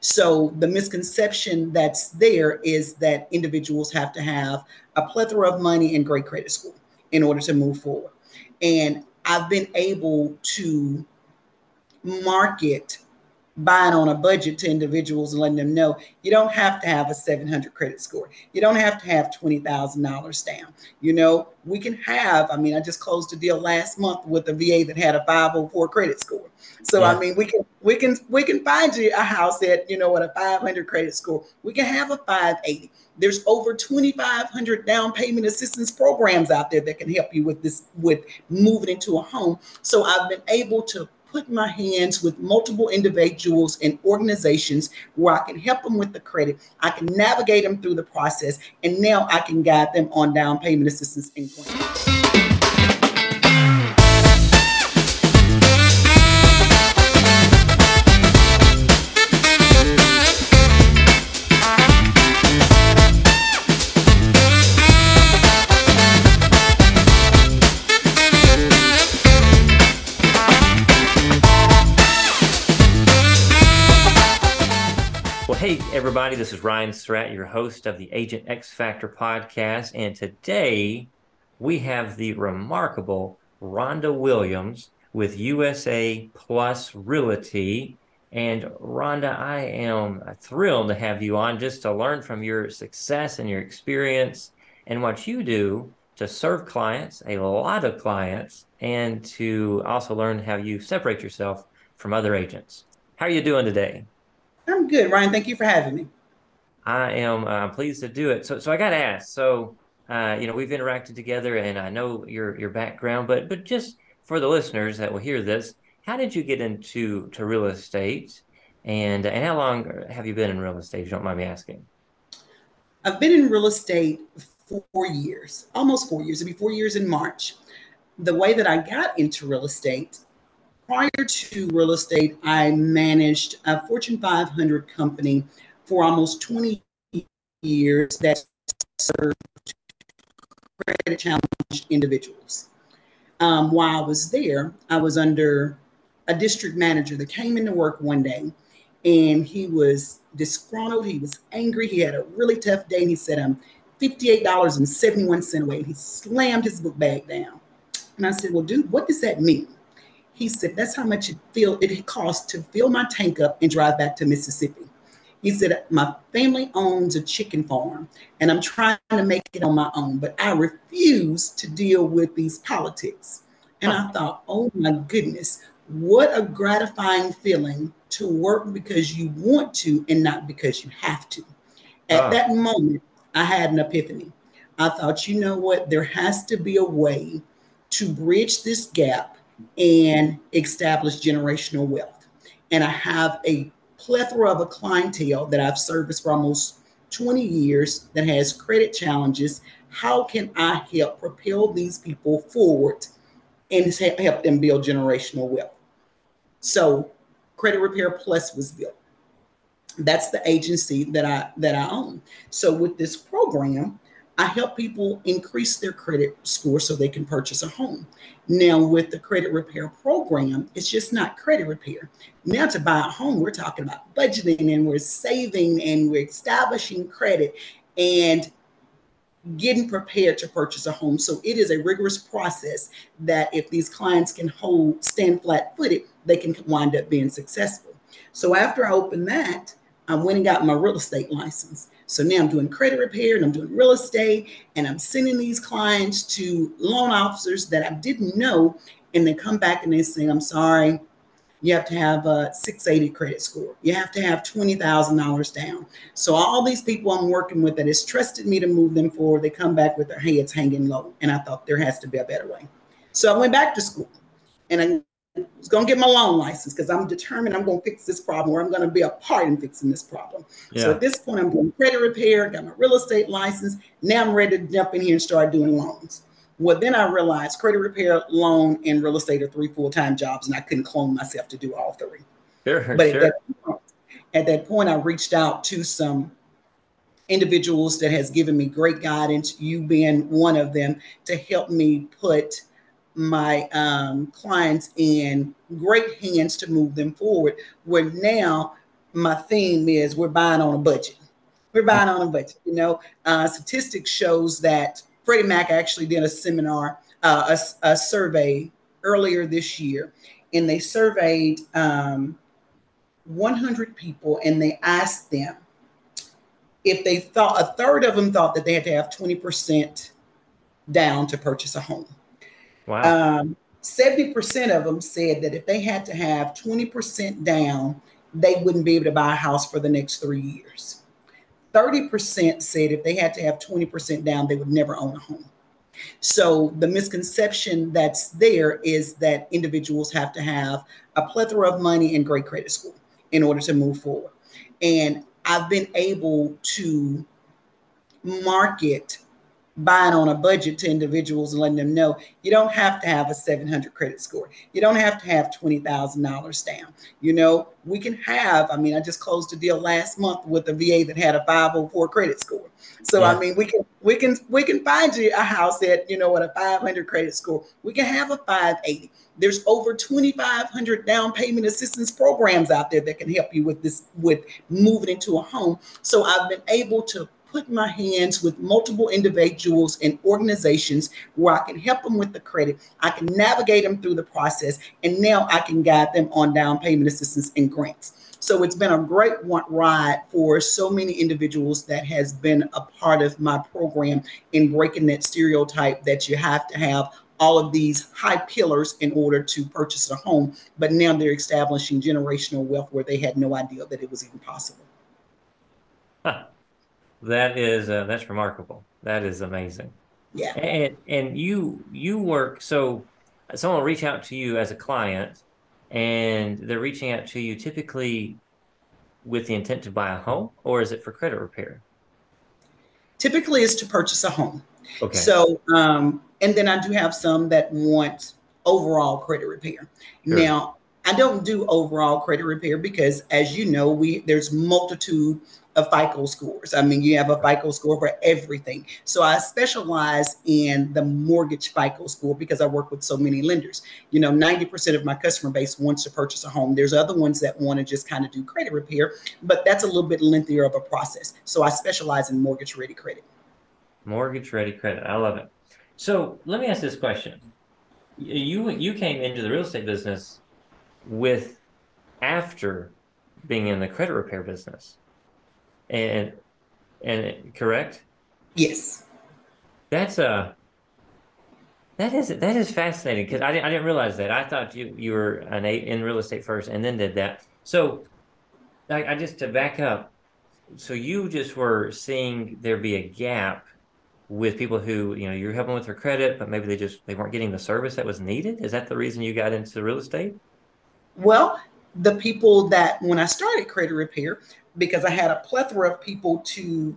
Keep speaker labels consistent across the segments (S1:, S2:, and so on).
S1: So the misconception that's there is that individuals have to have a plethora of money and great credit score in order to move forward. And I've been able to market buying on a budget to individuals and letting them know you don't have to have a 700 credit score. You don't have to have $20,000 down. You know, we can have, I mean, I just closed a deal last month with a VA that had a 504 credit score. So yeah. I mean, we can we can we can find you a house that, you know, with a 500 credit score. We can have a 580. There's over 2,500 down payment assistance programs out there that can help you with this, with moving into a home. So I've been able to put my hands with multiple individuals and organizations where I can help them with the credit. I can navigate them through the process, and now I can guide them on down payment assistance and
S2: hey, everybody, this is Ryan Surratt, your host of the Agent X Factor podcast. And today we have the remarkable Rhonda Williams with USA Plus Realty. And Rhonda, I am thrilled to have you on just to learn from your success and your experience and what you do to serve clients, a lot of clients, and to also learn how you separate yourself from other agents. How are you doing today?
S1: I'm good, Ryan. Thank you for having me.
S2: I am uh, pleased to do it. So, so I got to ask. So, uh, you know, we've interacted together, and I know your your background, but but just for the listeners that will hear this, how did you get into to real estate, and and how long have you been in real estate? If you don't mind me asking.
S1: I've been in real estate four years, almost four years. It'll be four years in March. The way that I got into real estate prior to real estate, I managed a Fortune 500 company for almost 20 years that served credit challenged individuals. Um, while I was there, I was under a district manager that came into work one day and he was disgruntled. He was angry. He had a really tough day. And he said, I'm $58.71 away. And he slammed his book bag down. And I said, Well, dude, what does that mean? He said, That's how much it feel it costs to fill my tank up and drive back to Mississippi. He said, My family owns a chicken farm and I'm trying to make it on my own, but I refuse to deal with these politics. And I thought, oh my goodness, what a gratifying feeling to work because you want to and not because you have to. At uh. that moment, I had an epiphany. I thought, you know what? There has to be a way to bridge this gap and establish generational wealth. And I have a plethora of a clientele that I've serviced for almost 20 years that has credit challenges. How can I help propel these people forward and help them build generational wealth? So, Credit Repair Plus was built. That's the agency that I that I own. So, with this program, I help people increase their credit score so they can purchase a home. Now, with the credit repair program, it's just not credit repair. Now, to buy a home, we're talking about budgeting and we're saving and we're establishing credit and getting prepared to purchase a home. So it is a rigorous process that if these clients can hold, stand flat footed, they can wind up being successful. So after I opened that, I went and got my real estate license. So now I'm doing credit repair and I'm doing real estate and I'm sending these clients to loan officers that I didn't know. And they come back and they say, I'm sorry, you have to have a 680 credit score. You have to have $20,000 down. So all these people I'm working with that has trusted me to move them forward, they come back with their heads hanging low. And I thought there has to be a better way. So I went back to school and I was going to get my loan license because I'm determined I'm going to fix this problem or I'm going to be a part in fixing this problem. Yeah. So at this point, I'm doing credit repair, got my real estate license. Now I'm ready to jump in here and start doing loans. Well, then I realized credit repair, loan, and real estate are three full time jobs, and I couldn't clone myself to do all three.
S2: Sure,
S1: but
S2: sure.
S1: At, that point, at that point, I reached out to some individuals that has given me great guidance, you being one of them, to help me put my um, clients in great hands to move them forward. Where now my theme is we're buying on a budget. We're buying on a budget. You know, uh, statistics shows that Freddie Mac actually did a seminar, uh, a, a, survey earlier this year, and they surveyed um, 100 people and they asked them if they thought a third of them thought that they had to have 20% down to purchase a home. Wow. Um, 70% of them said that if they had to have 20% down, they wouldn't be able to buy a house for the next three years. 30% said if they had to have 20% down, they would never own a home. So the misconception that's there is that individuals have to have a plethora of money and great credit score in order to move forward. And I've been able to market buying on a budget to individuals and letting them know you don't have to have a 700 credit score. You don't have to have $20,000 down. You know, we can have, I mean, I just closed a deal last month with a VA that had a 504 credit score. So yeah. I mean, we can we can we can find you a house that, you know, with a 500 credit score. We can have a 580. There's over 2,500 down payment assistance programs out there that can help you with this, with moving into a home. So I've been able to put my hands with multiple individuals and organizations where I can help them with the credit. I can navigate them through the process, and now I can guide them on down payment assistance and grants. So it's been a great ride for so many individuals that has been a part of my program in breaking that stereotype that you have to have all of these high pillars in order to purchase a home. But now they're establishing generational wealth where they had no idea that it was even possible.
S2: Huh. That is uh, that's remarkable. That is amazing.
S1: Yeah.
S2: And and you you work so someone will reach out to you as a client and they're reaching out to you typically with the intent to buy a home or is it for credit repair?
S1: Typically is to purchase a home. Okay. So um and then I do have some that want overall credit repair. Sure. Now I don't do overall credit repair because, as you know, we there's multitude of FICO scores. I mean, you have a FICO score for everything. So I specialize in the mortgage FICO score because I work with so many lenders. You know, 90% of my customer base wants to purchase a home. There's other ones that want to just kind of do credit repair, but that's a little bit lengthier of a process. So I specialize in mortgage ready credit.
S2: Mortgage ready credit. I love it. So let me ask this question. You you came into the real estate business with after being in the credit repair business. And and correct?
S1: Yes.
S2: That's a that is that is fascinating because I didn't I didn't realize that. I thought you you were an eight in real estate first and then did that. So I, I just to back up. So you just were seeing there be a gap with people who you know you're helping with their credit, but maybe they just they weren't getting the service that was needed. Is that the reason you got into real estate?
S1: Well, the people that when I started credit repair, because I had a plethora of people to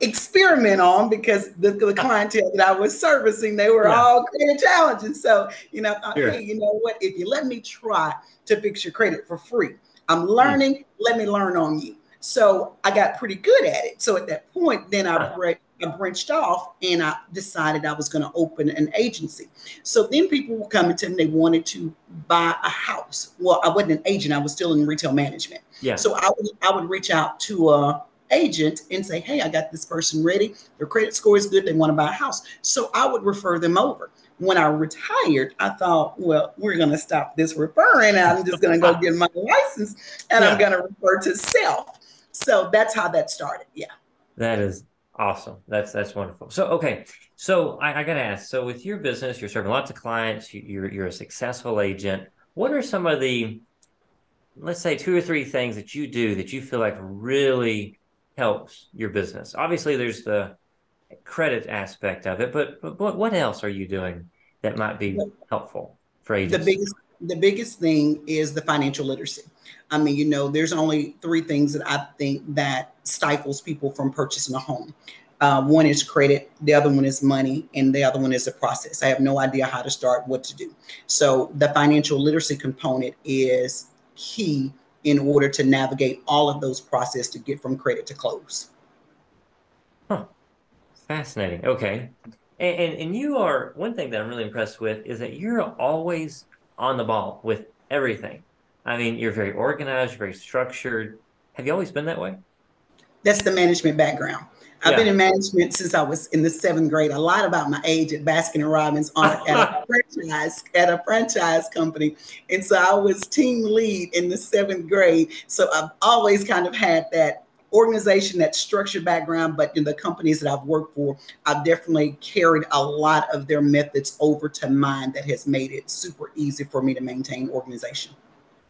S1: experiment on because the, the clientele that I was servicing, they were yeah. all credit challenges. So, you know, I thought, hey, you know what? If you let me try to fix your credit for free, I'm hmm. learning, mm. let me learn on you. So I got pretty good at it. So at that point, then I I branched off and I decided I was going to open an agency. So then people were coming to me, they wanted to buy a house. Well, I wasn't an agent, I was still in retail management. Yeah. So I would I would reach out to a agent and say, Hey, I got this person ready. Their credit score is good, they want to buy a house. So I would refer them over. When I retired, I thought, well, we're going to stop this referring. I'm just going to go get my license and yeah. I'm going to refer to self. So that's how that started. Yeah.
S2: That is Awesome. That's that's wonderful. So okay, so I, I got to ask. So with your business, you're serving lots of clients. You, you're you're a successful agent. What are some of the, let's say, two or three things that you do that you feel like really helps your business? Obviously, there's the credit aspect of it, but, but what what else are you doing that might be helpful for agents?
S1: The biggest the biggest thing is the financial literacy. I mean, you know, there's only three things that I think that stifles people from purchasing a home. Uh, one is credit, the other one is money, and the other one is the process. I have no idea how to start, what to do. So the financial literacy component is key in order to navigate all of those processes to get from credit to close.
S2: Huh. Fascinating. Okay. And, and, and you are one thing that I'm really impressed with is that you're always on the ball with everything. I mean, you're very organized, very structured. Have you always been that way?
S1: That's the management background. I've yeah. been in management since I was in the seventh grade. A lot about my age at Baskin and Robbins on at a franchise at a franchise company, and so I was team lead in the seventh grade. So I've always kind of had that organization, that structured background. But in the companies that I've worked for, I've definitely carried a lot of their methods over to mine. That has made it super easy for me to maintain organization.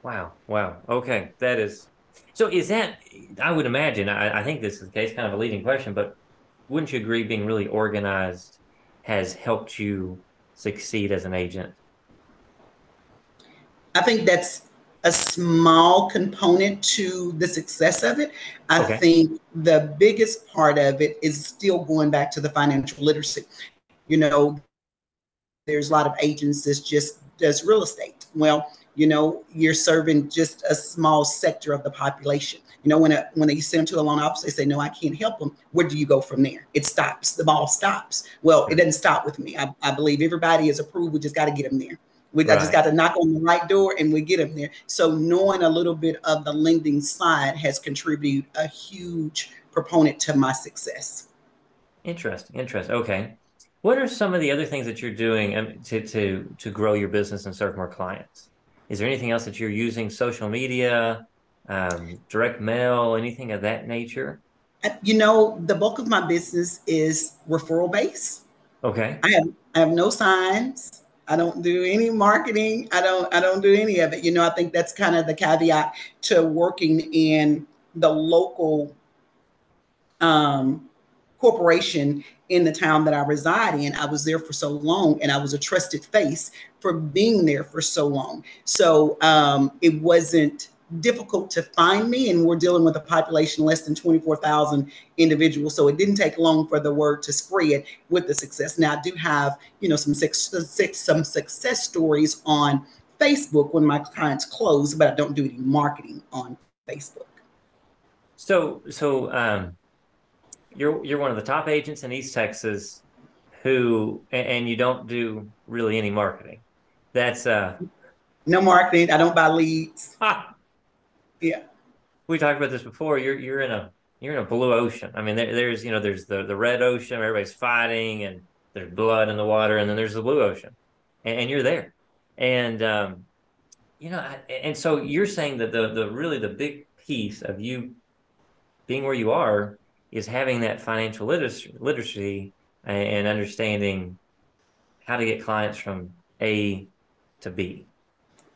S2: Wow! Wow! Okay, that is so is that, I would imagine, I, I think this is the case, kind of a leading question, but wouldn't you agree being really organized has helped you succeed as an agent?
S1: I think that's a small component to the success of it. I okay. think the biggest part of it is still going back to the financial literacy. You know, there's a lot of agents that just does real estate. Well, you know, you're serving just a small sector of the population. You know, when a, when they send them to a loan officer, they say, "No, I can't help them." Where do you go from there? It stops. The ball stops. Well, it doesn't stop with me. I, I believe everybody is approved. We just got to get them there. We right. just got to knock on the right door and we get them there. So knowing a little bit of the lending side has contributed a huge proponent to my success.
S2: Interesting. Interesting. Okay. What are some of the other things that you're doing um, to to to grow your business and serve more clients? Is there anything else that you're using? Social media, um, direct mail, anything of that nature?
S1: Uh, you know, the bulk of my business is referral based.
S2: Okay.
S1: I have I have no signs. I don't do any marketing. I don't I don't do any of it. You know, I think that's kind of the caveat to working in the local um, corporation in the town that I reside in. I was there for so long and I was a trusted face for being there for so long. So um, it wasn't difficult to find me and we're dealing with a population less than 24,000 individuals so it didn't take long for the word to spread with the success now I do have you know some six some success stories on Facebook when my clients close but I don't do any marketing on Facebook
S2: so so um you're you're one of the top agents in East Texas who and you don't do really any marketing. That's uh
S1: no marketing. I don't buy leads. Ha. Yeah.
S2: We talked about this before. You're you're in a you're in a blue ocean. I mean, there, there's you know there's the the red ocean, everybody's fighting, and there's blood in the water, and then there's the blue ocean, and, and you're there, and um, you know, and so you're saying that the the really the big piece of you being where you are is having that financial literacy, literacy and understanding how to get clients from A to B.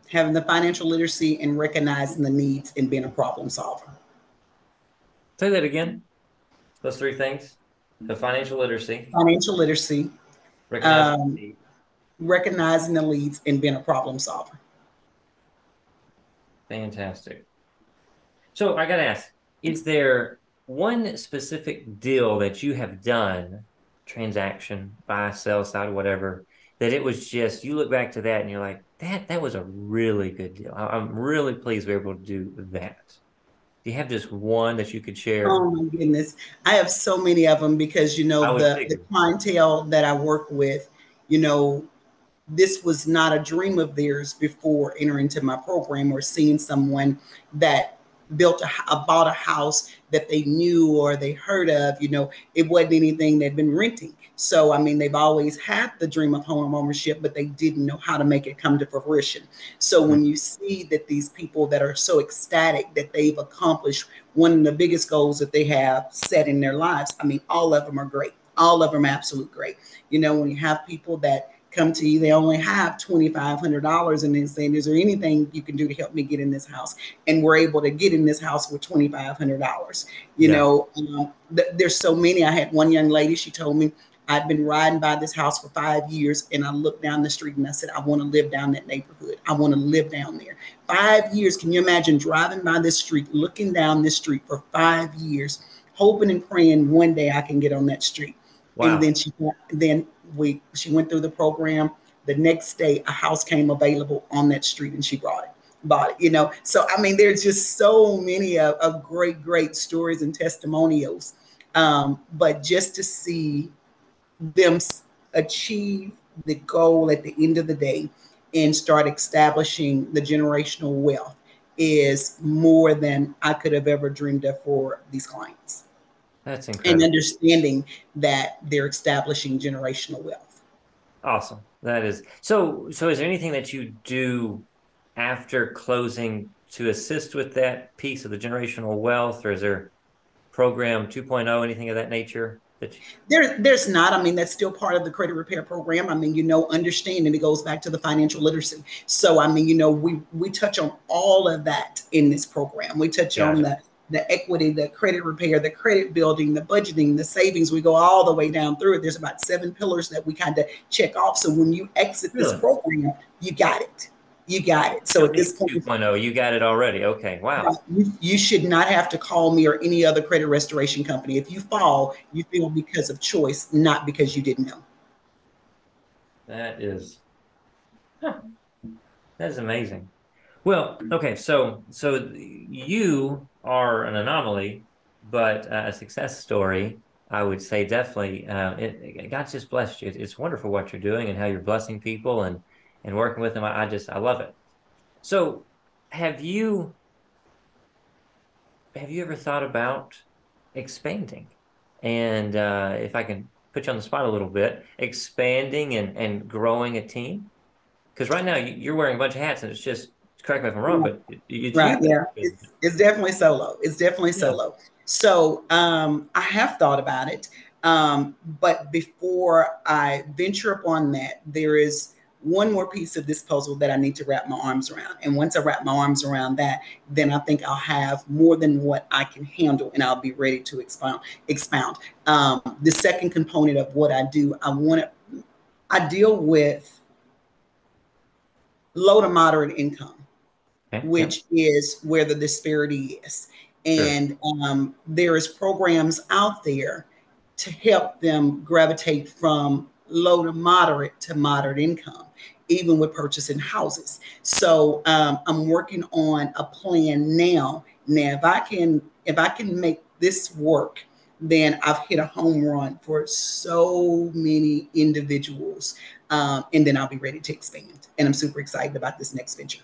S1: Having the financial literacy and recognizing the needs and being a problem solver.
S2: Say that again. Those three things the financial literacy,
S1: financial literacy, recognizing, um, the, recognizing the leads, and being a problem solver.
S2: Fantastic. So I got to ask is there one specific deal that you have done, transaction, buy, sell side, whatever, that it was just you look back to that and you're like, that that was a really good deal. I'm really pleased we were able to do that. Do you have just one that you could share?
S1: Oh my goodness, I have so many of them because you know the, the clientele that I work with, you know, this was not a dream of theirs before entering into my program or seeing someone that built a, bought a house that they knew or they heard of you know it wasn't anything they'd been renting. So i mean they've always had the dream of home ownership but they didn't know how to make it come to fruition. So mm-hmm. when you see that these people that are so ecstatic that they've accomplished one of the biggest goals that they have set in their lives i mean all of them are great. All of them absolute great. You know when you have people that come to you. They only have $2,500 and they're saying, is there anything you can do to help me get in this house? And we're able to get in this house with $2,500. You yeah. know, um, th- there's so many. I had one young lady, she told me, I've been riding by this house for five years and I looked down the street and I said, I want to live down that neighborhood. I want to live down there. Five years. Can you imagine driving by this street, looking down this street for five years, hoping and praying one day I can get on that street? Wow. And then she then we she went through the program. The next day, a house came available on that street, and she brought it, bought it. You know, so I mean, there's just so many of, of great, great stories and testimonials. Um, but just to see them achieve the goal at the end of the day and start establishing the generational wealth is more than I could have ever dreamed of for these clients.
S2: That's incredible.
S1: And understanding that they're establishing generational wealth.
S2: Awesome. That is so. So, is there anything that you do after closing to assist with that piece of the generational wealth, or is there program 2.0, anything of that nature? That you...
S1: there, there's not. I mean, that's still part of the credit repair program. I mean, you know, understanding it goes back to the financial literacy. So, I mean, you know, we we touch on all of that in this program. We touch gotcha. on the the equity, the credit repair, the credit building, the budgeting, the savings. We go all the way down through it. There's about seven pillars that we kind of check off. So when you exit this really? program, you got it you got it. So at this point,
S2: 2.0, you got it already. Okay, wow.
S1: You, you, should not have to call me or any other credit restoration company. If you fall, you feel because of choice, not because you didn't know.
S2: That is, huh, that is amazing. Well, okay, so so you are an anomaly, but uh, a success story. I would say definitely. Uh, it, God just blessed you. It's wonderful what you're doing and how you're blessing people and and working with them. I, I just I love it. So, have you have you ever thought about expanding? And uh, if I can put you on the spot a little bit, expanding and, and growing a team? Because right now you're wearing a bunch of hats, and it's just correct me if I'm wrong, but
S1: it's right, yeah, it's, it's, definitely solo. It's definitely solo. Yeah. So um, I have thought about it, um, but before I venture upon that, there is one more piece of this puzzle that I need to wrap my arms around. And once I wrap my arms around that, then I think I'll have more than what I can handle and I'll be ready to expound. expound. Um, the second component of what I do, I want to, I deal with low to moderate income, okay. which is where the disparity is. And sure. um, there is programs out there to help them gravitate from low to moderate to moderate income, even with purchasing houses. So um, I'm working on a plan now. Now, if I can, if I can make this work, then I've hit a home run for so many individuals, um, and then I'll be ready to expand. And I'm super excited about this next venture.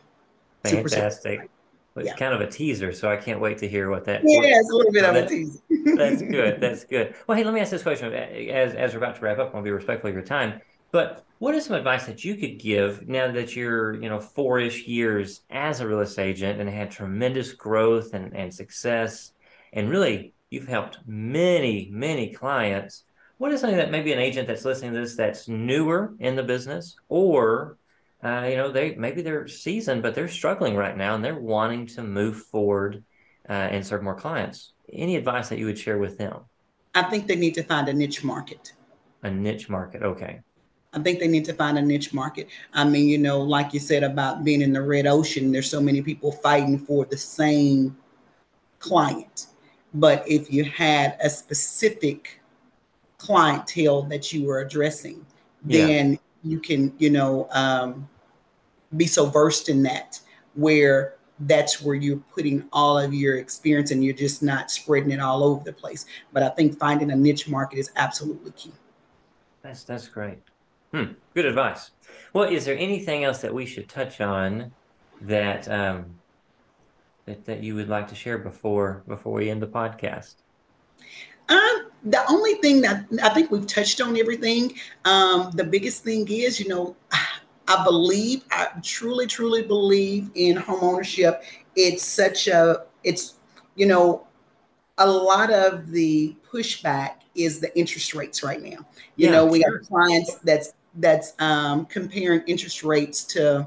S2: Fantastic. Super, it's yeah. kind of a teaser, so I can't wait to hear what that.
S1: Yeah, it's a little bit of a teaser.
S2: that's good. That's good. Well, hey, let me ask this question as as we're about to wrap up. I want to be respectful of your time. But what is some advice that you could give now that you're, you know, four-ish years as a real estate agent and had tremendous growth and, and success, and really you've helped many, many clients. What is something that maybe an agent that's listening to this that's newer in the business or uh, you know, they maybe they're seasoned, but they're struggling right now and they're wanting to move forward uh, and serve more clients. Any advice that you would share with them?
S1: I think they need to find a niche market.
S2: A niche market, okay.
S1: I think they need to find a niche market. I mean, you know, like you said about being in the red ocean, there's so many people fighting for the same client. But if you had a specific clientele that you were addressing, then yeah you can, you know, um, be so versed in that where that's where you're putting all of your experience and you're just not spreading it all over the place. But I think finding a niche market is absolutely key.
S2: That's that's great. Hmm, good advice. Well, is there anything else that we should touch on that um, that that you would like to share before before we end the podcast?
S1: Um, the only thing that I think we've touched on everything. Um, the biggest thing is, you know, I believe, I truly, truly believe in home ownership. It's such a, it's, you know, a lot of the pushback is the interest rates right now. You yeah, know, we sure. have clients that's that's um, comparing interest rates to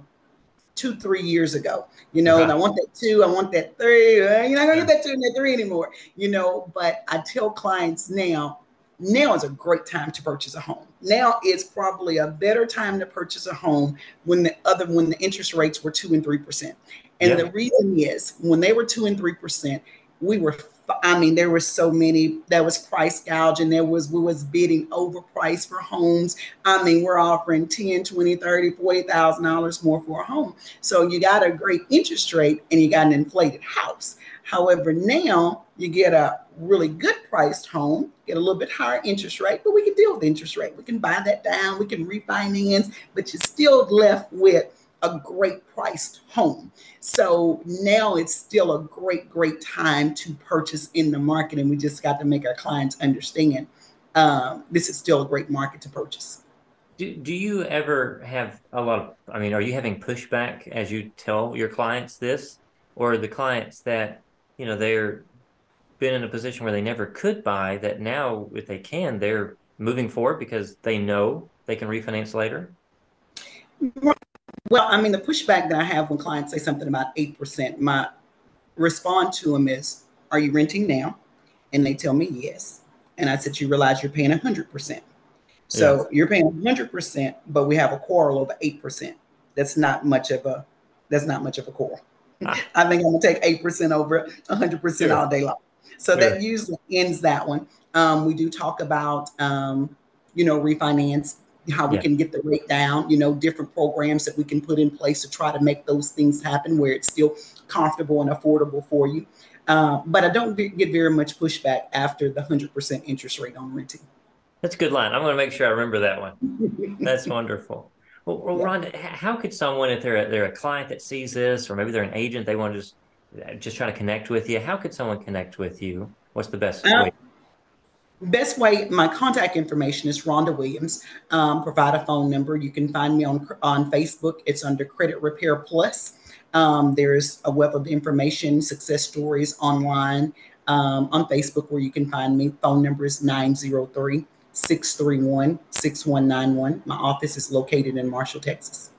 S1: two, three years ago. You know, and I want that two, I want that three. You're not gonna get that two and that three anymore. You know, but I tell clients now, now is a great time to purchase a home. Now is probably a better time to purchase a home when the other when the interest rates were two and three percent. And yeah. the reason is when they were two and three percent, we were I mean, there were so many that was price gouging. There was, we was bidding overpriced for homes. I mean, we're offering 10, 20, 30, $40,000 more for a home. So you got a great interest rate and you got an inflated house. However, now you get a really good priced home, get a little bit higher interest rate, but we can deal with interest rate. We can buy that down, we can refinance, but you're still left with a great priced home. So now it's still a great, great time to purchase in the market. And we just got to make our clients understand um, this is still a great market to purchase.
S2: Do, do you ever have a lot of, I mean, are you having pushback as you tell your clients this? Or the clients that, you know, they're been in a position where they never could buy that now, if they can, they're moving forward because they know they can refinance later?
S1: Well, I mean, the pushback that I have when clients say something about 8%, my respond to them is, Are you renting now? And they tell me yes. And I said, You realize you're paying 100%. So yes. you're paying 100%, but we have a quarrel over 8%. That's not much of a that's not much of a quarrel. Ah. I think I'm gonna take 8% over 100% sure. all day long. So sure. that usually ends that one. Um, we do talk about um, you know, refinance how we yeah. can get the rate down, you know, different programs that we can put in place to try to make those things happen where it's still comfortable and affordable for you. Uh, but I don't get very much pushback after the 100% interest rate on renting.
S2: That's a good line. I'm going to make sure I remember that one. That's wonderful. Well, well yeah. Rhonda, how could someone, if they're a, they're a client that sees this, or maybe they're an agent, they want to just just try to connect with you. How could someone connect with you? What's the best uh, way?
S1: Best way my contact information is rhonda williams. Um, provide a phone number. You can find me on on facebook. It's under credit repair plus. Um, there's a web of information success stories online um, on facebook where you can find me. Phone number is 903 631 6191 my office is located in marshall texas.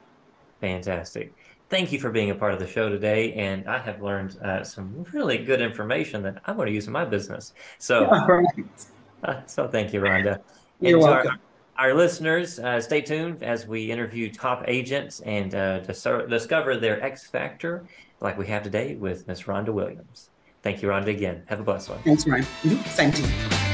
S2: Fantastic. Thank you for being a part of the show today. And I have learned uh, some really good information that I'm going to use in my business. So, so thank you, Rhonda.
S1: You're and welcome.
S2: Our, our listeners, uh, stay tuned as we interview top agents and uh, dis- discover their X factor, like we have today with Miss Rhonda Williams. Thank you, Rhonda, again. Have a blessed one.
S1: Thanks, Ryan. Mm-hmm. Same to you.